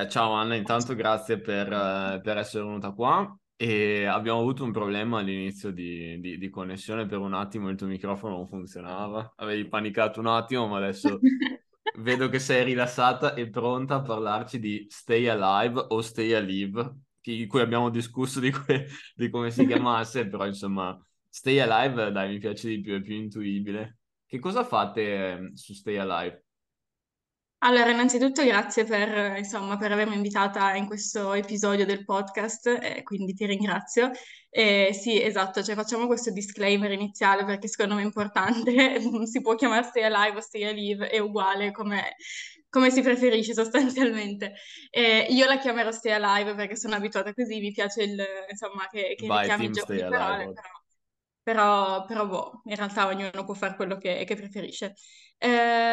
Eh, ciao Anna, intanto grazie per, eh, per essere venuta qua e abbiamo avuto un problema all'inizio di, di- di connessione, per un attimo il tuo microfono non funzionava, avevi panicato un attimo, ma adesso vedo che sei rilassata e pronta a parlarci di Stay Alive o Stay Alive, di cui abbiamo discusso di, que- di come si chiamasse, però insomma Stay Alive dai mi piace di più, è più intuibile. Che cosa fate eh, su Stay Alive? Allora, innanzitutto grazie per, insomma, per avermi invitata in questo episodio del podcast, eh, quindi ti ringrazio. Eh, sì, esatto, cioè facciamo questo disclaimer iniziale perché secondo me è importante, si può chiamare Stay Alive o Stay Alive, è uguale come, come si preferisce sostanzialmente. Eh, io la chiamerò Stay Alive perché sono abituata così, mi piace il, insomma, che, che Vai, richiami Team il gioco Alive. però però, però boh, in realtà ognuno può fare quello che, che preferisce. Eh,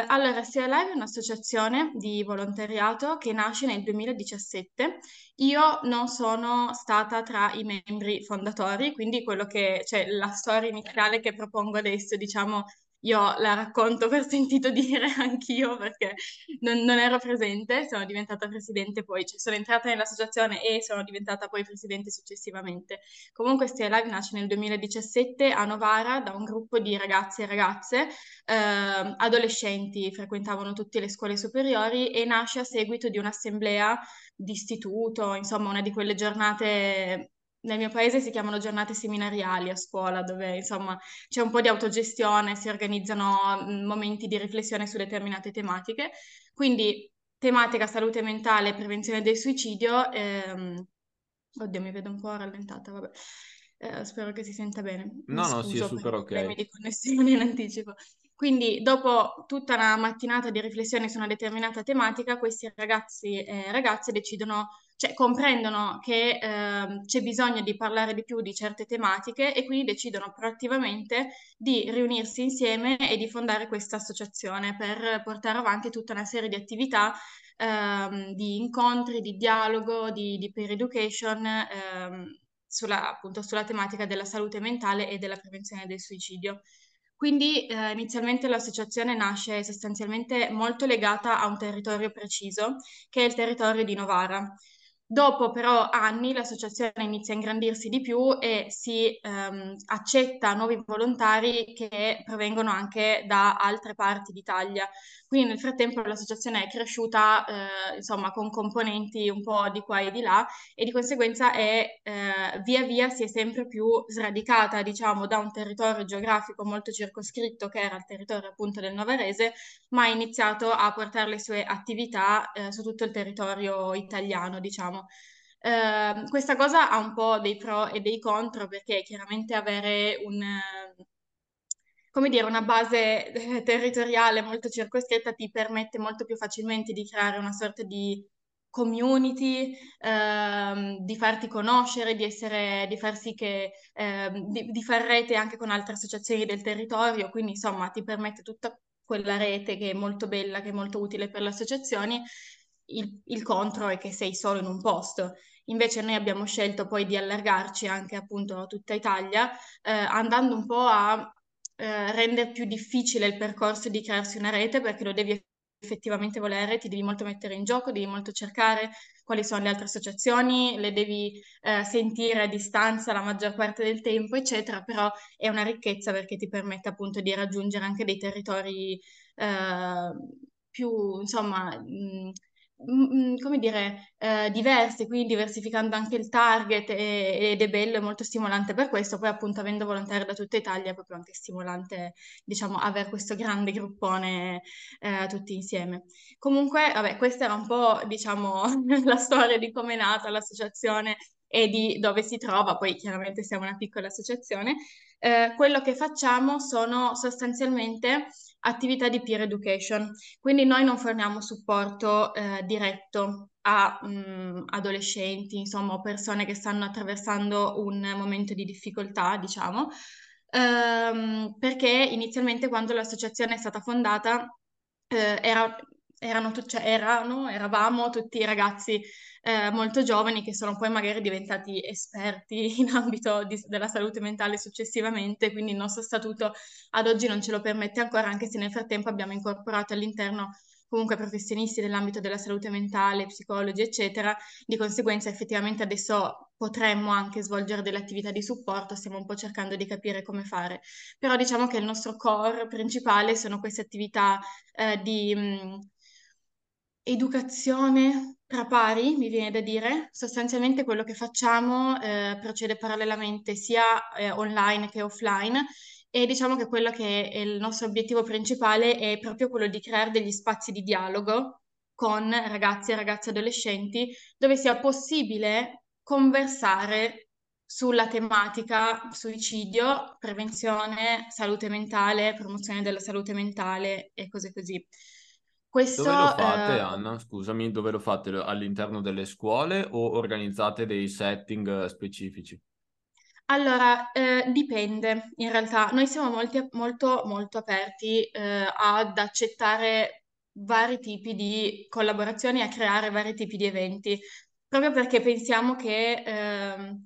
allora, Sia Live è un'associazione di volontariato che nasce nel 2017. Io non sono stata tra i membri fondatori, quindi quello che, cioè, la storia iniziale che propongo adesso, diciamo, io la racconto per sentito dire anch'io perché non, non ero presente, sono diventata presidente poi, cioè sono entrata nell'associazione e sono diventata poi presidente successivamente. Comunque Stay Alive nasce nel 2017 a Novara da un gruppo di ragazzi e ragazze, eh, adolescenti, frequentavano tutte le scuole superiori e nasce a seguito di un'assemblea di istituto, insomma una di quelle giornate nel mio paese si chiamano giornate seminariali a scuola, dove insomma c'è un po' di autogestione, si organizzano momenti di riflessione su determinate tematiche. Quindi tematica salute mentale e prevenzione del suicidio. Ehm... Oddio, mi vedo un po' rallentata, vabbè. Eh, spero che si senta bene. Mi No, no, sì, è super i problemi ok. di connessione in anticipo. Quindi, dopo tutta una mattinata di riflessione su una determinata tematica, questi ragazzi e ragazze decidono, cioè comprendono che eh, c'è bisogno di parlare di più di certe tematiche e quindi decidono proattivamente di riunirsi insieme e di fondare questa associazione per portare avanti tutta una serie di attività ehm, di incontri, di dialogo, di, di peer education ehm, sulla, appunto, sulla tematica della salute mentale e della prevenzione del suicidio. Quindi eh, inizialmente l'associazione nasce sostanzialmente molto legata a un territorio preciso, che è il territorio di Novara. Dopo però anni l'associazione inizia a ingrandirsi di più e si ehm, accetta nuovi volontari che provengono anche da altre parti d'Italia. Quindi nel frattempo l'associazione è cresciuta, eh, insomma, con componenti un po' di qua e di là e di conseguenza è, eh, via via si è sempre più sradicata, diciamo, da un territorio geografico molto circoscritto che era il territorio appunto del Novarese, ma ha iniziato a portare le sue attività, eh, su tutto il territorio italiano, diciamo. Eh, questa cosa ha un po' dei pro e dei contro perché chiaramente avere un, come dire, una base eh, territoriale molto circoscritta ti permette molto più facilmente di creare una sorta di community, ehm, di farti conoscere, di essere, di far sì che, ehm, di, di far rete anche con altre associazioni del territorio, quindi insomma ti permette tutta quella rete che è molto bella, che è molto utile per le associazioni. Il, il contro è che sei solo in un posto. Invece noi abbiamo scelto poi di allargarci anche appunto a tutta Italia, eh, andando un po' a eh, rendere più difficile il percorso di crearsi una rete perché lo devi effettivamente volere, ti devi molto mettere in gioco, devi molto cercare quali sono le altre associazioni, le devi eh, sentire a distanza la maggior parte del tempo, eccetera, però è una ricchezza perché ti permette appunto di raggiungere anche dei territori eh, più, insomma, mh, come dire, eh, diversi, quindi diversificando anche il target e- ed è bello, è molto stimolante per questo. Poi appunto avendo volontari da tutta Italia è proprio anche stimolante, diciamo, avere questo grande gruppone eh, tutti insieme. Comunque, vabbè, questa era un po', diciamo, la storia di come è nata l'associazione e di dove si trova, poi chiaramente siamo una piccola associazione. Eh, quello che facciamo sono sostanzialmente attività di peer education, quindi noi non forniamo supporto eh, diretto a mh, adolescenti, insomma, o persone che stanno attraversando un momento di difficoltà, diciamo, ehm, perché inizialmente quando l'associazione è stata fondata eh, era- erano, cioè, erano, eravamo tutti ragazzi eh, molto giovani che sono poi magari diventati esperti in ambito di- della salute mentale successivamente, quindi il nostro statuto ad oggi non ce lo permette ancora, anche se nel frattempo abbiamo incorporato all'interno comunque professionisti dell'ambito della salute mentale, psicologi, eccetera. Di conseguenza, effettivamente adesso potremmo anche svolgere delle attività di supporto, stiamo un po' cercando di capire come fare. Però diciamo che il nostro core principale sono queste attività eh, di mh, educazione tra pari, mi viene da dire. Sostanzialmente quello che facciamo eh, procede parallelamente sia eh, online che offline e diciamo che quello che è il nostro obiettivo principale è proprio quello di creare degli spazi di dialogo con ragazzi e ragazze adolescenti dove sia possibile conversare sulla tematica suicidio, prevenzione, salute mentale, promozione della salute mentale e cose così. Questo, dove lo fate, eh... Anna? Scusami, dove lo fate? All'interno delle scuole o organizzate dei setting specifici? Allora, eh, dipende in realtà. Noi siamo molti, molto, molto aperti eh, ad accettare vari tipi di collaborazioni e a creare vari tipi di eventi, proprio perché pensiamo che eh,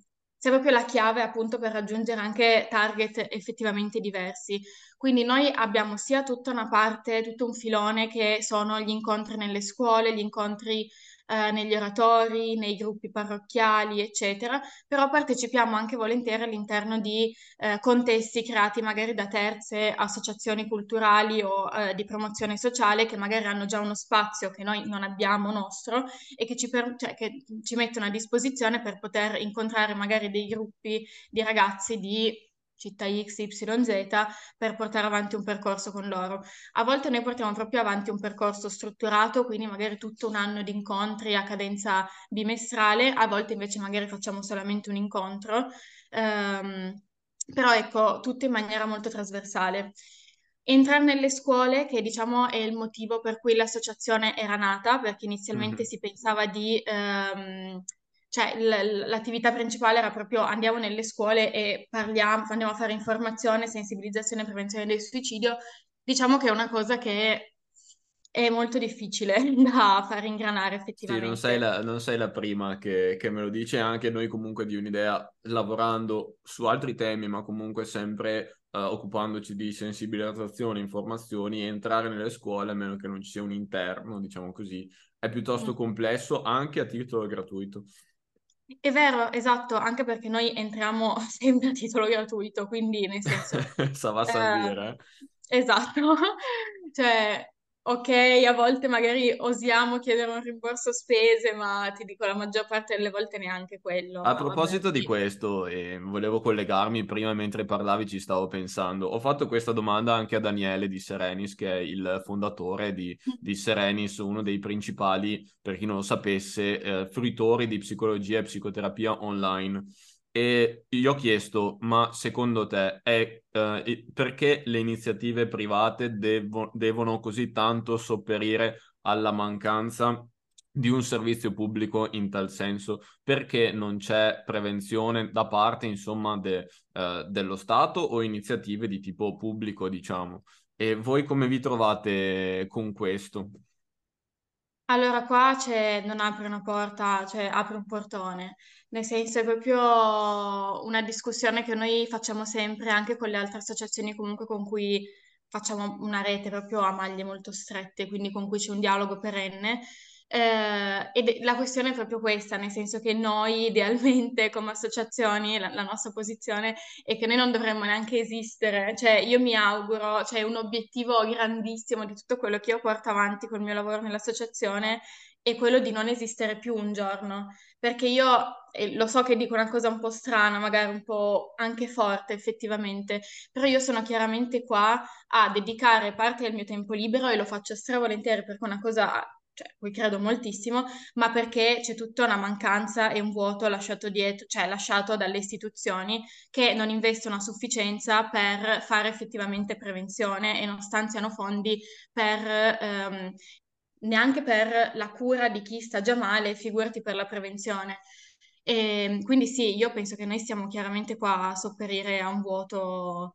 sia proprio la chiave appunto per raggiungere anche target effettivamente diversi. Quindi noi abbiamo sia tutta una parte, tutto un filone che sono gli incontri nelle scuole, gli incontri eh, negli oratori, nei gruppi parrocchiali, eccetera, però partecipiamo anche volentieri all'interno di eh, contesti creati magari da terze associazioni culturali o eh, di promozione sociale che magari hanno già uno spazio che noi non abbiamo nostro e che ci, per, cioè, che ci mettono a disposizione per poter incontrare magari dei gruppi di ragazzi di città X, Y, Z per portare avanti un percorso con loro. A volte noi portiamo proprio avanti un percorso strutturato, quindi magari tutto un anno di incontri a cadenza bimestrale, a volte invece magari facciamo solamente un incontro, um, però ecco, tutto in maniera molto trasversale. Entrare nelle scuole, che diciamo è il motivo per cui l'associazione era nata, perché inizialmente mm-hmm. si pensava di... Um, cioè l- l'attività principale era proprio andiamo nelle scuole e parliamo, andiamo a fare informazione, sensibilizzazione e prevenzione del suicidio. Diciamo che è una cosa che è molto difficile da far ingranare effettivamente. Sì, non sei la, non sei la prima che, che, me lo dice, anche noi comunque di un'idea lavorando su altri temi, ma comunque sempre uh, occupandoci di sensibilizzazione, informazioni, entrare nelle scuole, a meno che non ci sia un interno, diciamo così, è piuttosto mm. complesso anche a titolo gratuito. È vero, esatto, anche perché noi entriamo sempre a titolo gratuito, quindi nel senso... Sa va a salire. Eh, esatto, cioè Ok, a volte magari osiamo chiedere un rimborso spese, ma ti dico la maggior parte delle volte neanche quello. A proposito vabbè, di sì. questo, eh, volevo collegarmi prima mentre parlavi, ci stavo pensando. Ho fatto questa domanda anche a Daniele di Serenis, che è il fondatore di, di Serenis, uno dei principali, per chi non lo sapesse, eh, fruitori di psicologia e psicoterapia online. E gli ho chiesto, ma secondo te è, eh, perché le iniziative private devo, devono così tanto sopperire alla mancanza di un servizio pubblico in tal senso? Perché non c'è prevenzione da parte, insomma, de, eh, dello Stato o iniziative di tipo pubblico, diciamo? E voi come vi trovate con questo? Allora, qua c'è, non apre una porta, cioè apre un portone, nel senso è proprio una discussione che noi facciamo sempre anche con le altre associazioni comunque con cui facciamo una rete proprio a maglie molto strette, quindi con cui c'è un dialogo perenne eh, ed la questione è proprio questa, nel senso che noi idealmente come associazioni, la, la, nostra posizione è che noi non dovremmo neanche esistere, cioè io mi auguro, cioè un obiettivo grandissimo di tutto quello che io porto avanti col mio lavoro nell'associazione è quello di non esistere più un giorno, perché io eh, lo so che dico una cosa un po' strana, magari un po' anche forte effettivamente, però io sono chiaramente qua a dedicare parte del mio tempo libero e lo faccio stravolentieri perché è una cosa cioè, cui credo moltissimo, ma perché c'è tutta una mancanza e un vuoto lasciato dietro, cioè lasciato dalle istituzioni che non investono a sufficienza per fare effettivamente prevenzione e non stanziano fondi per ehm, neanche per la cura di chi sta già male, figurati per la prevenzione. E, quindi sì, io penso che noi stiamo chiaramente qua a sopperire a un vuoto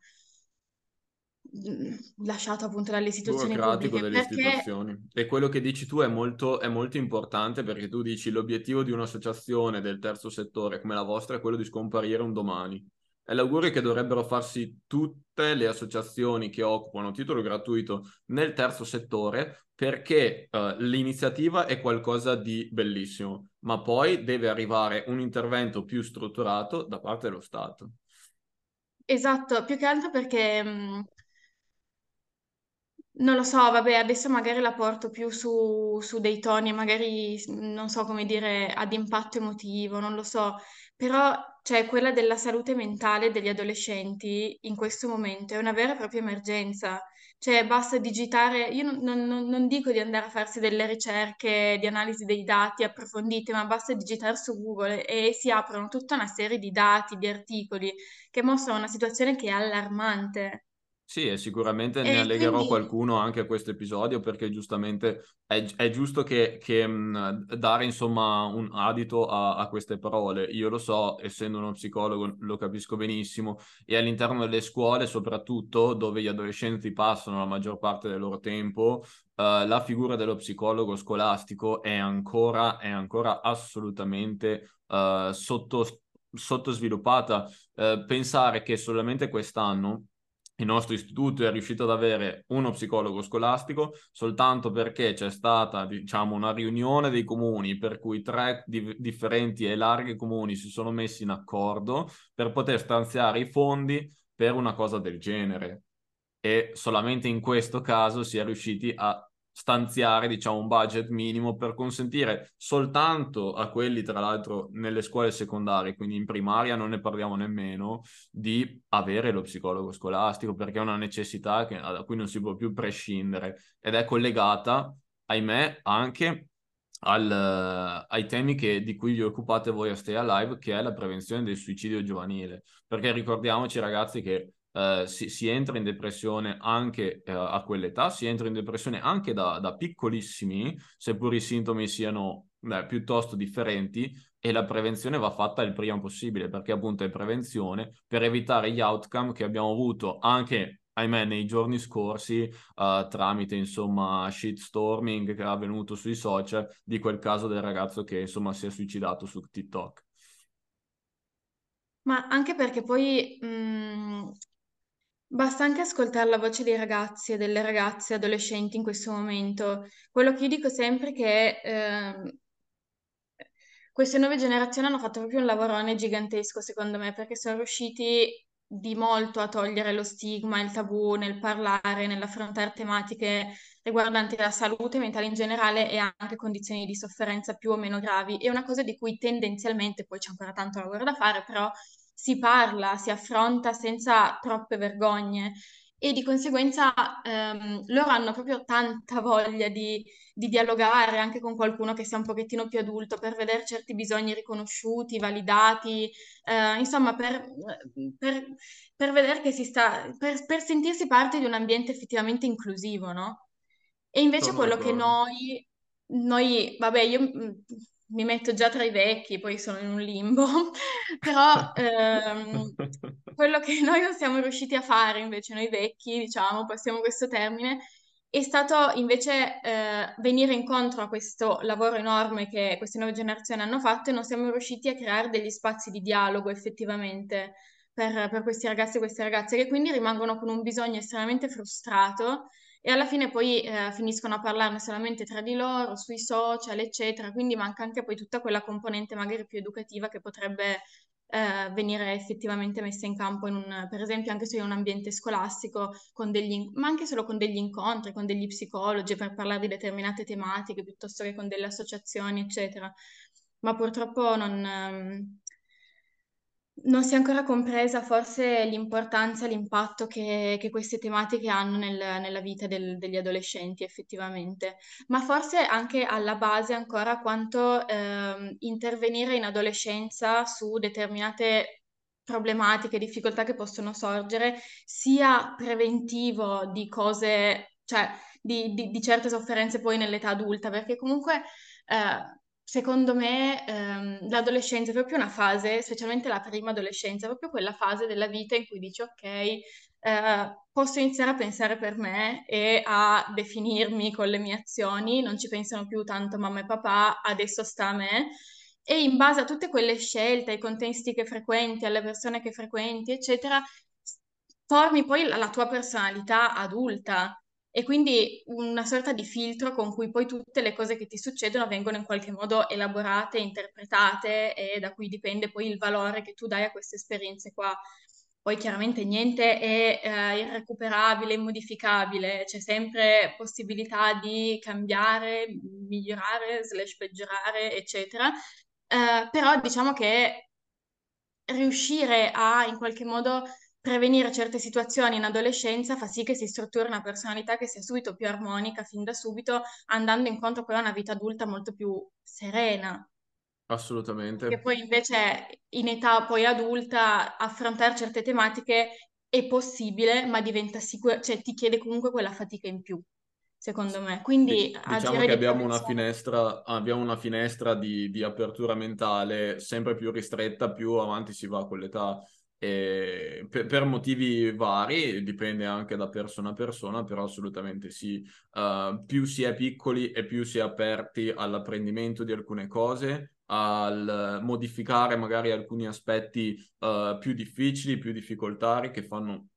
lasciato appunto dalle istituzioni burocratico pubbliche, delle perché... istituzioni. E quello che dici tu è molto, è molto importante perché tu dici l'obiettivo di un'associazione del terzo settore come la vostra è quello di scomparire un domani. È l'augurio che dovrebbero farsi tutte le associazioni che occupano titolo gratuito nel terzo settore perché uh, l'iniziativa è qualcosa di bellissimo, ma poi deve arrivare un intervento più strutturato da parte dello Stato. Esatto, più che altro perché mh, non lo so, vabbè, adesso magari la porto più su, su dei toni, magari non so come dire, ad impatto emotivo, non lo so, però cioè, quella della salute mentale degli adolescenti in questo momento è una vera e propria emergenza. Cioè, basta digitare, io non, non- non dico di andare a farsi delle ricerche di analisi dei dati approfondite, ma basta digitare su Google e si aprono tutta una serie di dati, di articoli che mostrano una situazione che è allarmante. Sì, e sicuramente ne E allegherò quindi qualcuno anche a questo episodio perché giustamente è, è giusto che, che, mh, dare insomma un adito a, a, queste parole. Io lo so, essendo uno psicologo, lo capisco benissimo e all'interno delle scuole, soprattutto dove gli adolescenti passano la maggior parte del loro tempo, uh, la figura dello psicologo scolastico è ancora, è ancora assolutamente uh, sotto, sottosviluppata. Uh, pensare che solamente quest'anno il nostro istituto è riuscito ad avere uno psicologo scolastico soltanto perché c'è stata, diciamo, una riunione dei comuni per cui tre di- differenti e larghi comuni si sono messi in accordo per poter stanziare i fondi per una cosa del genere. E solamente in questo caso si è riusciti a stanziare diciamo un budget minimo per consentire soltanto a quelli tra l'altro nelle scuole secondarie quindi in primaria non ne parliamo nemmeno di avere lo psicologo scolastico perché è una necessità che, da cui non si può più prescindere. Ed è collegata ahimè anche al, ai temi che, di cui vi occupate voi a Stay Alive che è la prevenzione del suicidio giovanile. Perché ricordiamoci ragazzi che Uh, si, si, entra in depressione anche uh, a quell'età, si entra in depressione anche da, da piccolissimi, seppur i sintomi siano beh, piuttosto differenti, e la prevenzione va fatta il prima possibile, perché appunto è prevenzione per evitare gli outcome che abbiamo avuto anche ahimè, nei giorni scorsi, uh, tramite insomma shitstorming che è avvenuto sui social di quel caso del ragazzo che insomma si è suicidato su TikTok. Ma anche perché poi mh, mm, Basta anche ascoltare la voce dei ragazzi e delle ragazze adolescenti in questo momento. Quello che io dico sempre è che ehm, queste nuove generazioni hanno fatto proprio un lavorone gigantesco, secondo me, perché sono riusciti di molto a togliere lo stigma, il tabù nel parlare, nell'affrontare tematiche riguardanti la salute mentale in generale e anche condizioni di sofferenza più o meno gravi. È una cosa di cui tendenzialmente, poi c'è ancora tanto lavoro da fare, però si parla, si affronta senza troppe vergogne e di conseguenza ehm, loro hanno proprio tanta voglia di, di, dialogare anche con qualcuno che sia un pochettino più adulto per vedere certi bisogni riconosciuti, validati, eh, insomma per, per, per, vedere che si sta, per, per sentirsi parte di un ambiente effettivamente inclusivo, no? E invece Sono quello che d'accordo. noi, noi, vabbè, io mi metto già tra i vecchi, poi sono in un limbo, però ehm, quello che noi non siamo riusciti a fare invece, noi vecchi, diciamo, passiamo questo termine, è stato invece eh, venire incontro a questo lavoro enorme che queste nuove generazioni hanno fatto e non siamo riusciti a creare degli spazi di dialogo effettivamente per, per questi ragazzi e queste ragazze che quindi rimangono con un bisogno estremamente frustrato e alla fine poi eh, finiscono a parlarne solamente tra di loro, sui social, eccetera, quindi manca anche poi tutta quella componente magari più educativa che potrebbe eh, venire effettivamente messa in campo in un, per esempio anche se in un ambiente scolastico, degli, ma anche solo con degli incontri, con degli psicologi per parlare di determinate tematiche, piuttosto che con delle associazioni, eccetera. Ma purtroppo non... Ehm, non si è ancora compresa forse l'importanza, l'impatto che, che queste tematiche hanno nel- nella vita del- degli adolescenti effettivamente, ma forse anche alla base ancora quanto ehm, intervenire in adolescenza su determinate problematiche, difficoltà che possono sorgere, sia preventivo di cose, cioè di, di- di certe sofferenze poi nell'età adulta, perché comunque eh, Secondo me, ehm, l'adolescenza è proprio una fase, specialmente la prima adolescenza, è proprio quella fase della vita in cui dici, ok, eh, posso iniziare a pensare per me e a definirmi con le mie azioni, non ci pensano più tanto mamma e papà, adesso sta a me. e in base a tutte quelle scelte, ai contesti che frequenti, alle persone che frequenti, eccetera, formi poi la, la tua personalità adulta e quindi una sorta di filtro con cui poi tutte le cose che ti succedono vengono in qualche modo elaborate, interpretate e da cui dipende poi il valore che tu dai a queste esperienze qua. Poi chiaramente niente è eh, irrecuperabile, immodificabile, c'è sempre possibilità di cambiare, migliorare, slash peggiorare, eccetera. Eh, però diciamo che riuscire a in qualche modo prevenire certe situazioni in adolescenza fa sì che si strutturi una personalità che sia subito più armonica fin da subito, andando incontro poi a una vita adulta molto più serena. Assolutamente. Che poi invece in età poi adulta affrontare certe tematiche è possibile, ma diventa sicuro, cioè ti chiede comunque quella fatica in più, secondo me. Quindi sì, diciamo che abbiamo una finestra, abbiamo una finestra di, di apertura mentale sempre più ristretta, più avanti si va con l'età. Per, per, motivi vari, dipende anche da persona a persona, però assolutamente sì. Uh, più si è piccoli e più si è aperti all'apprendimento di alcune cose, al modificare magari alcuni aspetti uh, più difficili, più difficoltari che fanno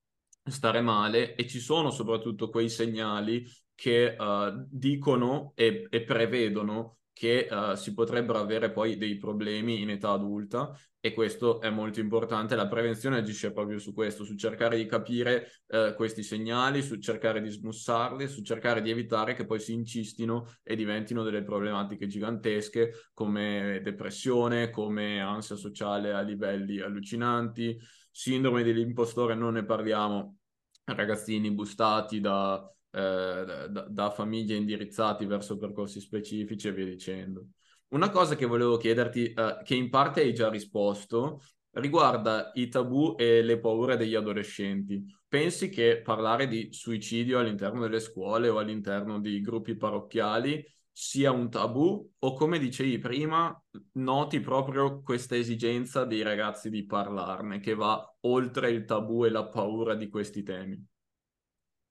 stare male e ci sono soprattutto quei segnali che uh, dicono e, e prevedono che uh, si potrebbero avere poi dei problemi in età adulta e questo è molto importante. La prevenzione agisce proprio su questo, su cercare di capire uh, questi segnali, su cercare di smussarli, su cercare di evitare che poi si incistino e diventino delle problematiche gigantesche come depressione, come ansia sociale a livelli allucinanti, sindrome dell'impostore, non ne parliamo, ragazzini bustati da eh, da, da, famiglie indirizzati verso percorsi specifici e via dicendo. Una cosa che volevo chiederti, eh, che in parte hai già risposto, riguarda i tabù e le paure degli adolescenti. Pensi che parlare di suicidio all'interno delle scuole o all'interno di gruppi parrocchiali sia un tabù o come dicevi prima, noti proprio questa esigenza dei ragazzi di parlarne che va oltre il tabù e la paura di questi temi?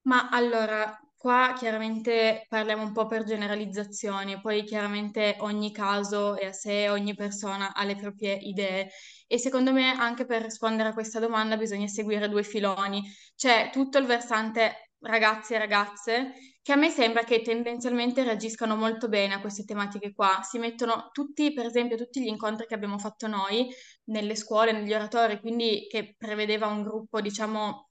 Ma allora, qua chiaramente parliamo un po' per generalizzazioni, poi chiaramente ogni caso è a sé, ogni persona ha le proprie idee e secondo me anche per rispondere a questa domanda bisogna seguire due filoni. C'è tutto il versante ragazzi e ragazze che a me sembra che tendenzialmente reagiscano molto bene a queste tematiche qua. Si mettono tutti, per esempio, tutti gli incontri che abbiamo fatto noi nelle scuole, negli oratori, quindi che prevedeva un gruppo, diciamo,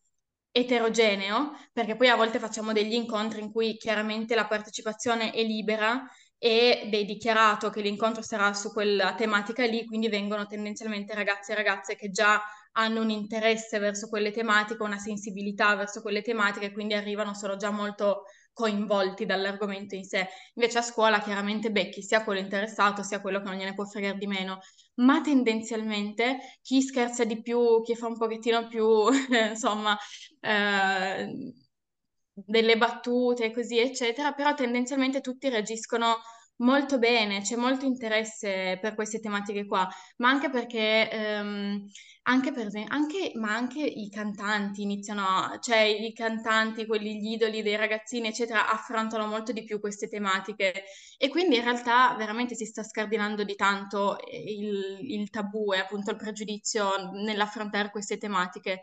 eterogeneo, perché poi a volte facciamo degli incontri in cui chiaramente la partecipazione è libera ed è dichiarato che l'incontro sarà su quella tematica lì, quindi vengono tendenzialmente ragazzi e ragazze che già hanno un interesse verso quelle tematiche, una sensibilità verso quelle tematiche, quindi arrivano, sono già molto coinvolti dall'argomento in sé. Invece a scuola chiaramente becchi sia quello interessato sia quello che non gliene può fregare di meno, ma tendenzialmente chi scherza di più, chi fa un pochettino più, insomma, eh, delle battute così, eccetera, però tendenzialmente tutti reagiscono molto bene, c'è molto interesse per queste tematiche qua, ma anche perché, ehm, anche per esempio, anche, ma anche i cantanti iniziano, cioè i cantanti, quelli gli idoli dei ragazzini, eccetera, affrontano molto di più queste tematiche e quindi in realtà veramente si sta scardinando di tanto il, il tabù e appunto il pregiudizio nell'affrontare queste tematiche.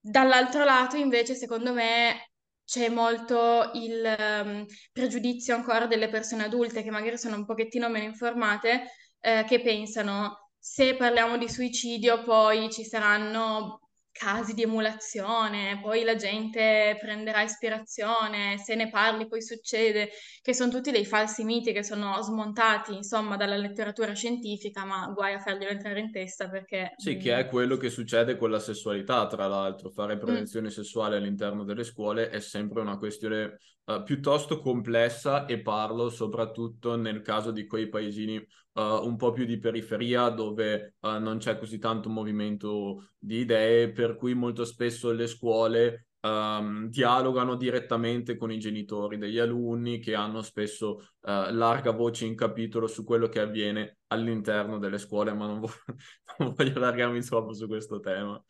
Dall'altro lato, invece, secondo me c'è molto il um, pregiudizio ancora delle persone adulte che magari sono un pochettino meno informate, eh, che pensano se parliamo di suicidio poi ci saranno casi di emulazione, poi la gente prenderà ispirazione, se ne parli poi succede, che sono tutti dei falsi miti che sono smontati, insomma, dalla letteratura scientifica, ma guai a farglielo entrare in testa perché... Sì, che è quello che succede con la sessualità, tra l'altro. Fare prevenzione mm. sessuale all'interno delle scuole è sempre una questione uh, piuttosto complessa e parlo soprattutto nel caso di quei paesini uh, un po' più di periferia dove uh, non c'è così tanto movimento di idee, per cui molto spesso le scuole um, dialogano direttamente con i genitori degli alunni che hanno spesso uh, larga voce in capitolo su quello che avviene all'interno delle scuole, ma non, vo- non voglio allargarmi troppo su questo tema.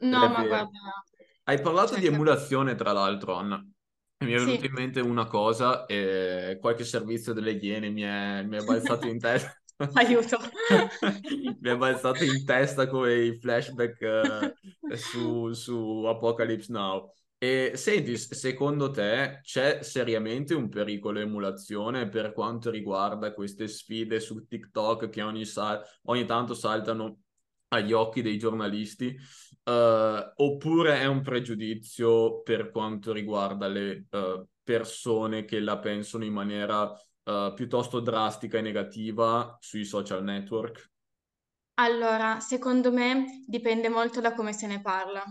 No, ma guarda... Hai parlato cioè, di emulazione, tra l'altro, Anna. Mi è venuta sì. in mente una cosa, e qualche servizio delle Iene mi è, mi è balzato in testa. Aiuto. Mi è balzato in testa come i flashback uh, su, su Apocalypse Now. E senti, secondo te c'è seriamente un pericolo emulazione per quanto riguarda queste sfide su TikTok che ogni, sal- ogni tanto saltano agli occhi dei giornalisti? Uh, oppure è un pregiudizio per quanto riguarda le uh, persone che la pensano in maniera uh, piuttosto drastica e negativa sui social network? Allora, secondo me dipende molto da come se ne parla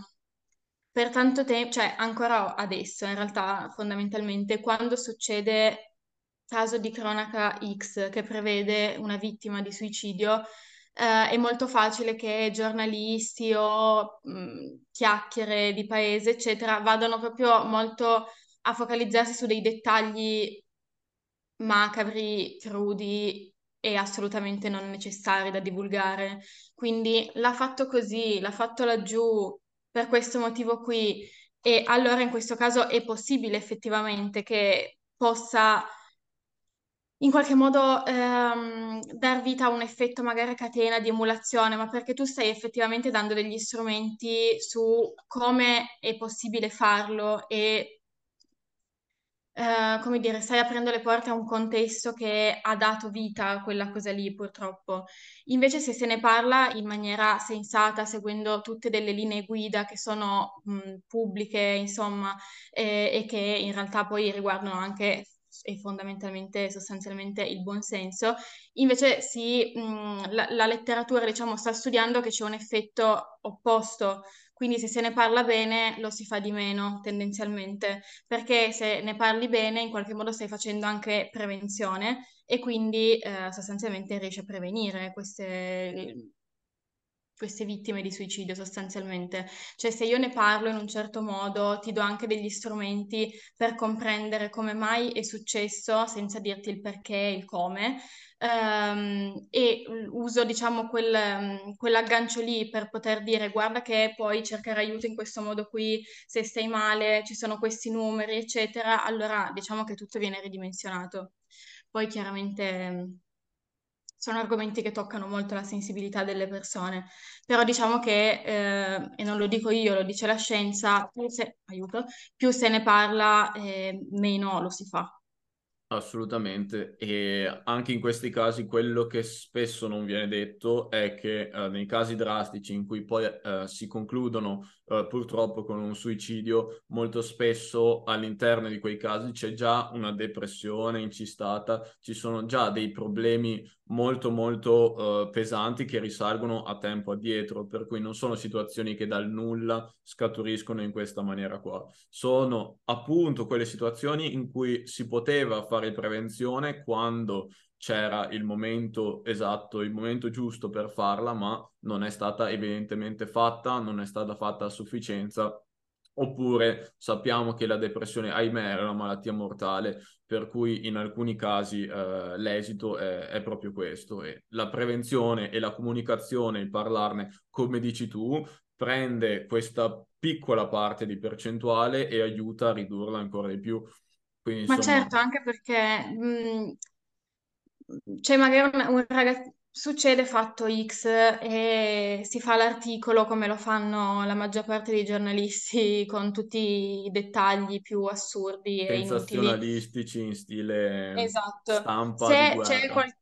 per tanto tempo, cioè ancora adesso, in realtà fondamentalmente, quando succede caso di cronaca X che prevede una vittima di suicidio, eh, è molto facile che giornalisti o mh, chiacchiere di paese, eccetera, vadano proprio molto a focalizzarsi su dei dettagli macabri, crudi e assolutamente non necessari da divulgare. Quindi l'ha fatto così, l'ha fatto laggiù, per questo motivo qui. E allora in questo caso è possibile effettivamente che possa in qualche modo ehm, dar vita a un effetto magari catena di emulazione, ma perché tu stai effettivamente dando degli strumenti su come è possibile farlo e eh, come dire, stai aprendo le porte a un contesto che ha dato vita a quella cosa lì, purtroppo. Invece, se se ne parla in maniera sensata, seguendo tutte delle linee guida che sono mh, pubbliche, insomma, eh, e che in realtà poi riguardano anche e fondamentalmente, sostanzialmente il buonsenso. Invece sì, mh, la, la letteratura, diciamo, sta studiando che c'è un effetto opposto quindi se se ne parla bene lo si fa di meno tendenzialmente, perché se ne parli bene in qualche modo stai facendo anche prevenzione e quindi eh, sostanzialmente riesci a prevenire queste, queste vittime di suicidio sostanzialmente. Cioè se io ne parlo in un certo modo, ti do anche degli strumenti per comprendere come mai è successo senza dirti il perché, il come, um, e uso diciamo quel, quell'aggancio lì per poter dire guarda che puoi cercare aiuto in questo modo qui, se stai male ci sono questi numeri, eccetera, allora diciamo che tutto viene ridimensionato. Poi chiaramente sono argomenti che toccano molto la sensibilità delle persone, però diciamo che, eh, e non lo dico io, lo dice la scienza, più se, aiuto, più se ne parla, eh, meno lo si fa. Assolutamente, e anche in questi casi quello che spesso non viene detto è che eh, nei casi drastici in cui poi eh, si concludono eh, purtroppo con un suicidio, molto spesso all'interno di quei casi c'è già una depressione incistata, ci sono già dei problemi molto molto uh, pesanti che risalgono a tempo addietro, per cui non sono situazioni che dal nulla scaturiscono in questa maniera qua. Sono appunto quelle situazioni in cui si poteva fare prevenzione quando c'era il momento esatto, il momento giusto per farla, ma non è stata evidentemente fatta, non è stata fatta a sufficienza oppure sappiamo che la depressione, ahimè, è una malattia mortale, per cui in alcuni casi eh, l'esito è, è, proprio questo. E la prevenzione e la comunicazione, il parlarne, come dici tu, prende questa piccola parte di percentuale e aiuta a ridurla ancora di più. Quindi, Ma certo, anche perché mh, c'è magari un, un ragazzo Succede fatto X e si fa l'articolo come lo fanno la maggior parte dei giornalisti con tutti i dettagli più assurdi e inutili. Sensazionalistici in stile esatto. stampa se c'è qual-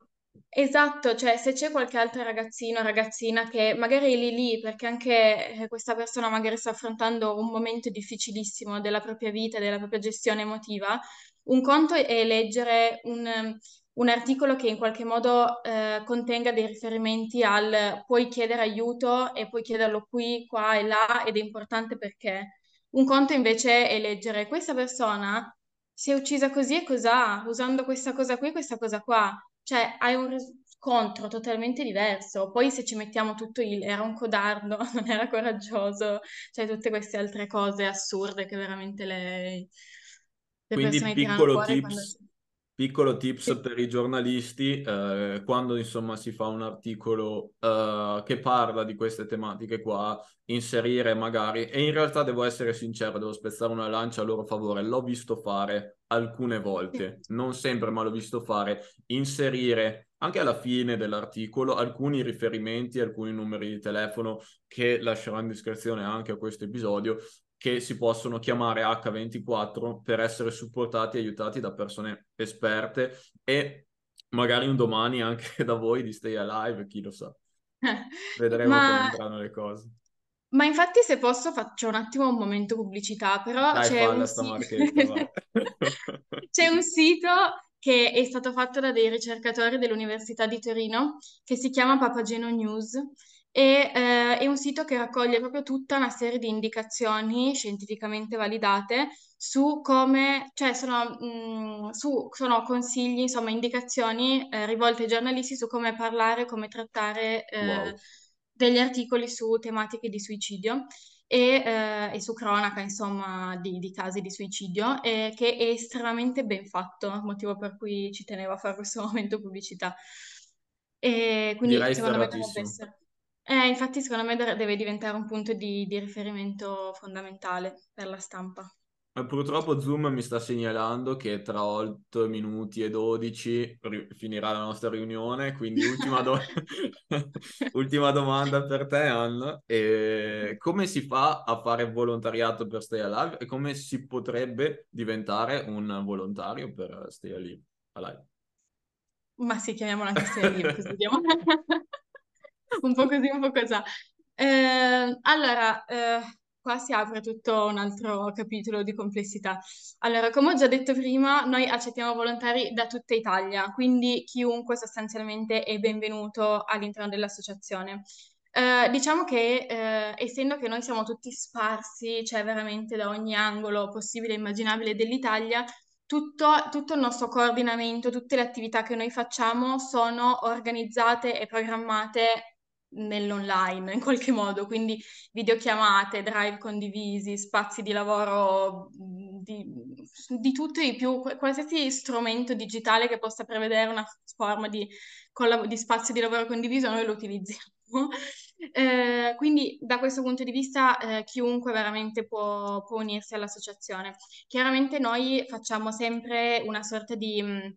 Esatto, cioè se c'è qualche altro ragazzino o ragazzina che magari è lì lì perché anche eh, questa persona magari sta affrontando un momento difficilissimo della propria vita, della propria gestione emotiva, un conto è leggere un un articolo che in qualche modo eh, contenga dei riferimenti al puoi chiedere aiuto e puoi chiederlo qui, qua e là ed è importante perché. Un conto invece è leggere questa persona si è uccisa così e cos'ha, usando questa cosa qui, questa cosa qua. Cioè hai un riscontro totalmente diverso. Poi se ci mettiamo tutto il era un codardo, non era coraggioso, cioè tutte queste altre cose assurde che veramente le, le Quindi persone piccolo tips. Quando Piccolo tips per i giornalisti, eh, quando insomma si fa un articolo eh, che parla di queste tematiche qua, inserire magari, e in realtà devo essere sincero, devo spezzare una lancia a loro favore, l'ho visto fare alcune volte, non sempre, ma l'ho visto fare, inserire anche alla fine dell'articolo alcuni riferimenti, alcuni numeri di telefono che lascerò in descrizione anche a questo episodio che si possono chiamare H24 per essere supportati e aiutati da persone esperte e magari un domani anche da voi di Stay Alive, chi lo sa. Vedremo Ma... come andranno le cose. Ma infatti se posso faccio un attimo un momento pubblicità, però Dai, c'è un, si- c'è un sito che è stato fatto da dei ricercatori dell'Università di Torino che si chiama Papageno News e eh, è un sito che raccoglie proprio tutta una serie di indicazioni scientificamente validate su come, cioè sono, mh, su, sono consigli, insomma indicazioni eh, rivolte ai giornalisti su come parlare, come trattare eh, Wow. degli articoli su tematiche di suicidio e, eh, e su cronaca, insomma, di, di casi di suicidio, e che è estremamente ben fatto, motivo per cui ci tenevo a fare questo momento pubblicità. E quindi Direi secondo me dovrebbe essere... Eh, infatti secondo me deve diventare un punto di, di riferimento fondamentale per la stampa. Purtroppo Zoom mi sta segnalando che tra 8 minuti e 12 ri- finirà la nostra riunione, quindi ultima, do- ultima domanda per te, Anna. E come si fa a fare volontariato per Stay Alive e come si potrebbe diventare un volontario per Stay Alive? Ma sì, chiamiamolo anche Stay Alive, così diamo... un po' così, un po' così. Eh, allora, eh, qua si apre tutto un altro capitolo di complessità. Allora, come ho già detto prima, noi accettiamo volontari da tutta Italia, quindi chiunque sostanzialmente è benvenuto all'interno dell'associazione. Eh, diciamo che eh, essendo che noi siamo tutti sparsi, cioè veramente da ogni angolo possibile e immaginabile dell'Italia, tutto, tutto il nostro coordinamento, tutte le attività che noi facciamo sono organizzate e programmate nell'online in qualche modo, quindi videochiamate, drive condivisi, spazi di lavoro di, di tutto e di più, qualsiasi strumento digitale che possa prevedere una forma di, di spazio di lavoro condiviso, noi lo utilizziamo. Eh, quindi da questo punto di vista eh, chiunque veramente può, può, unirsi all'associazione. Chiaramente noi facciamo sempre una sorta di mh,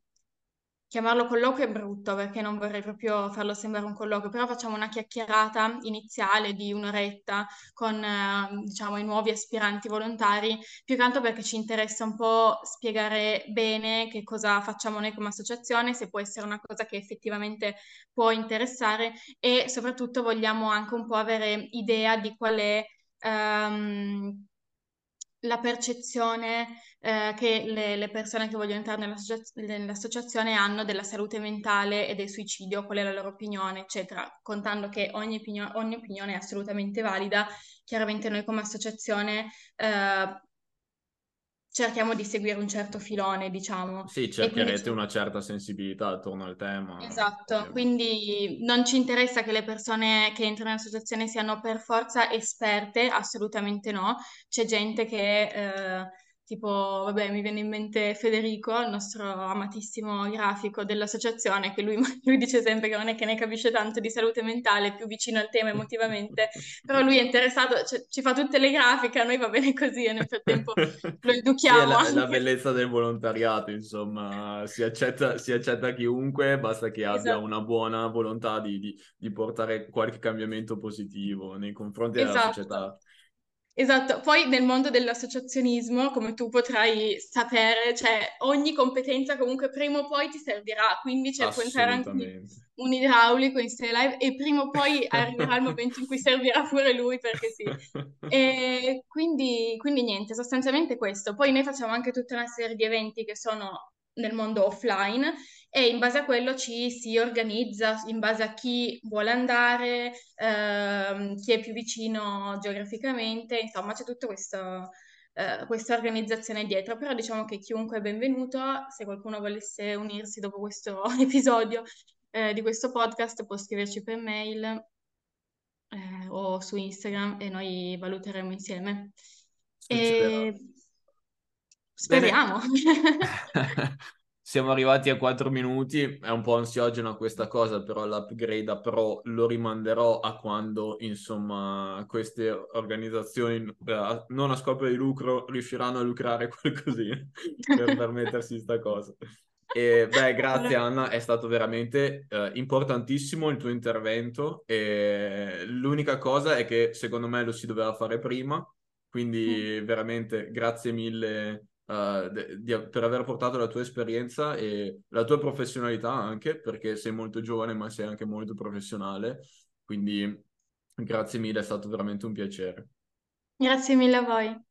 chiamarlo colloquio è brutto perché non vorrei proprio farlo sembrare un colloquio, però facciamo una chiacchierata iniziale di un'oretta con eh, diciamo, i nuovi aspiranti volontari, più che altro perché ci interessa un po' spiegare bene che cosa facciamo noi come associazione, se può essere una cosa che effettivamente può interessare e soprattutto vogliamo anche un po' avere idea di qual è... Um, la percezione eh, che le, le, persone che vogliono entrare nell'associazione hanno della salute mentale e del suicidio, qual è la loro opinione, eccetera, contando che ogni, opinio- ogni opinione è assolutamente valida. Chiaramente noi come associazione eh, cerchiamo di seguire un certo filone, diciamo. Sì, cercherete quindi... una certa sensibilità attorno al tema. Esatto, quindi non ci interessa che le persone che entrano in associazione siano per forza esperte, assolutamente no. C'è gente che... Eh, Tipo, vabbè, mi viene in mente Federico, il nostro amatissimo grafico dell'associazione, che lui, lui, dice sempre che non è che ne capisce tanto di salute mentale, è più vicino al tema emotivamente, però lui è interessato, cioè, ci fa tutte le grafiche, a noi va bene così e nel frattempo lo educhiamo. Sì, è la, la, bellezza del volontariato, insomma, si accetta, si accetta chiunque, basta che abbia esatto. una buona volontà di, di, di, portare qualche cambiamento positivo nei confronti della esatto. società. Esatto, poi nel mondo dell'associazionismo, come tu potrai sapere, cioè ogni competenza comunque prima o poi ti servirà, quindi cioè, può entrare anche un idraulico in Stay Live e prima o poi arriverà il momento in cui servirà pure lui perché sì. E quindi, quindi niente, sostanzialmente questo. Poi noi facciamo anche tutta una serie di eventi che sono nel mondo offline e in base a quello ci si organizza in base a chi vuole andare, ehm, chi è più vicino geograficamente, insomma c'è tutta questo, eh, questa organizzazione dietro, però diciamo che chiunque è benvenuto, se qualcuno volesse unirsi dopo questo episodio eh, di questo podcast può scriverci per mail eh, o su Instagram e noi valuteremo insieme. E... Speriamo. Siamo arrivati a 4 minuti, è un po' ansiogena questa cosa, però l'upgrade a Pro lo rimanderò a quando, insomma, queste organizzazioni eh, non a scopo di lucro riusciranno a lucrare qualcosina per permettersi questa cosa. E beh, grazie Anna, è stato veramente eh, importantissimo il tuo intervento e l'unica cosa è che secondo me lo si doveva fare prima, quindi mm. veramente grazie mille uh, de- di- per aver portato la tua esperienza e la tua professionalità anche, perché sei molto giovane ma sei anche molto professionale, quindi grazie mille, è stato veramente un piacere. Grazie mille a voi.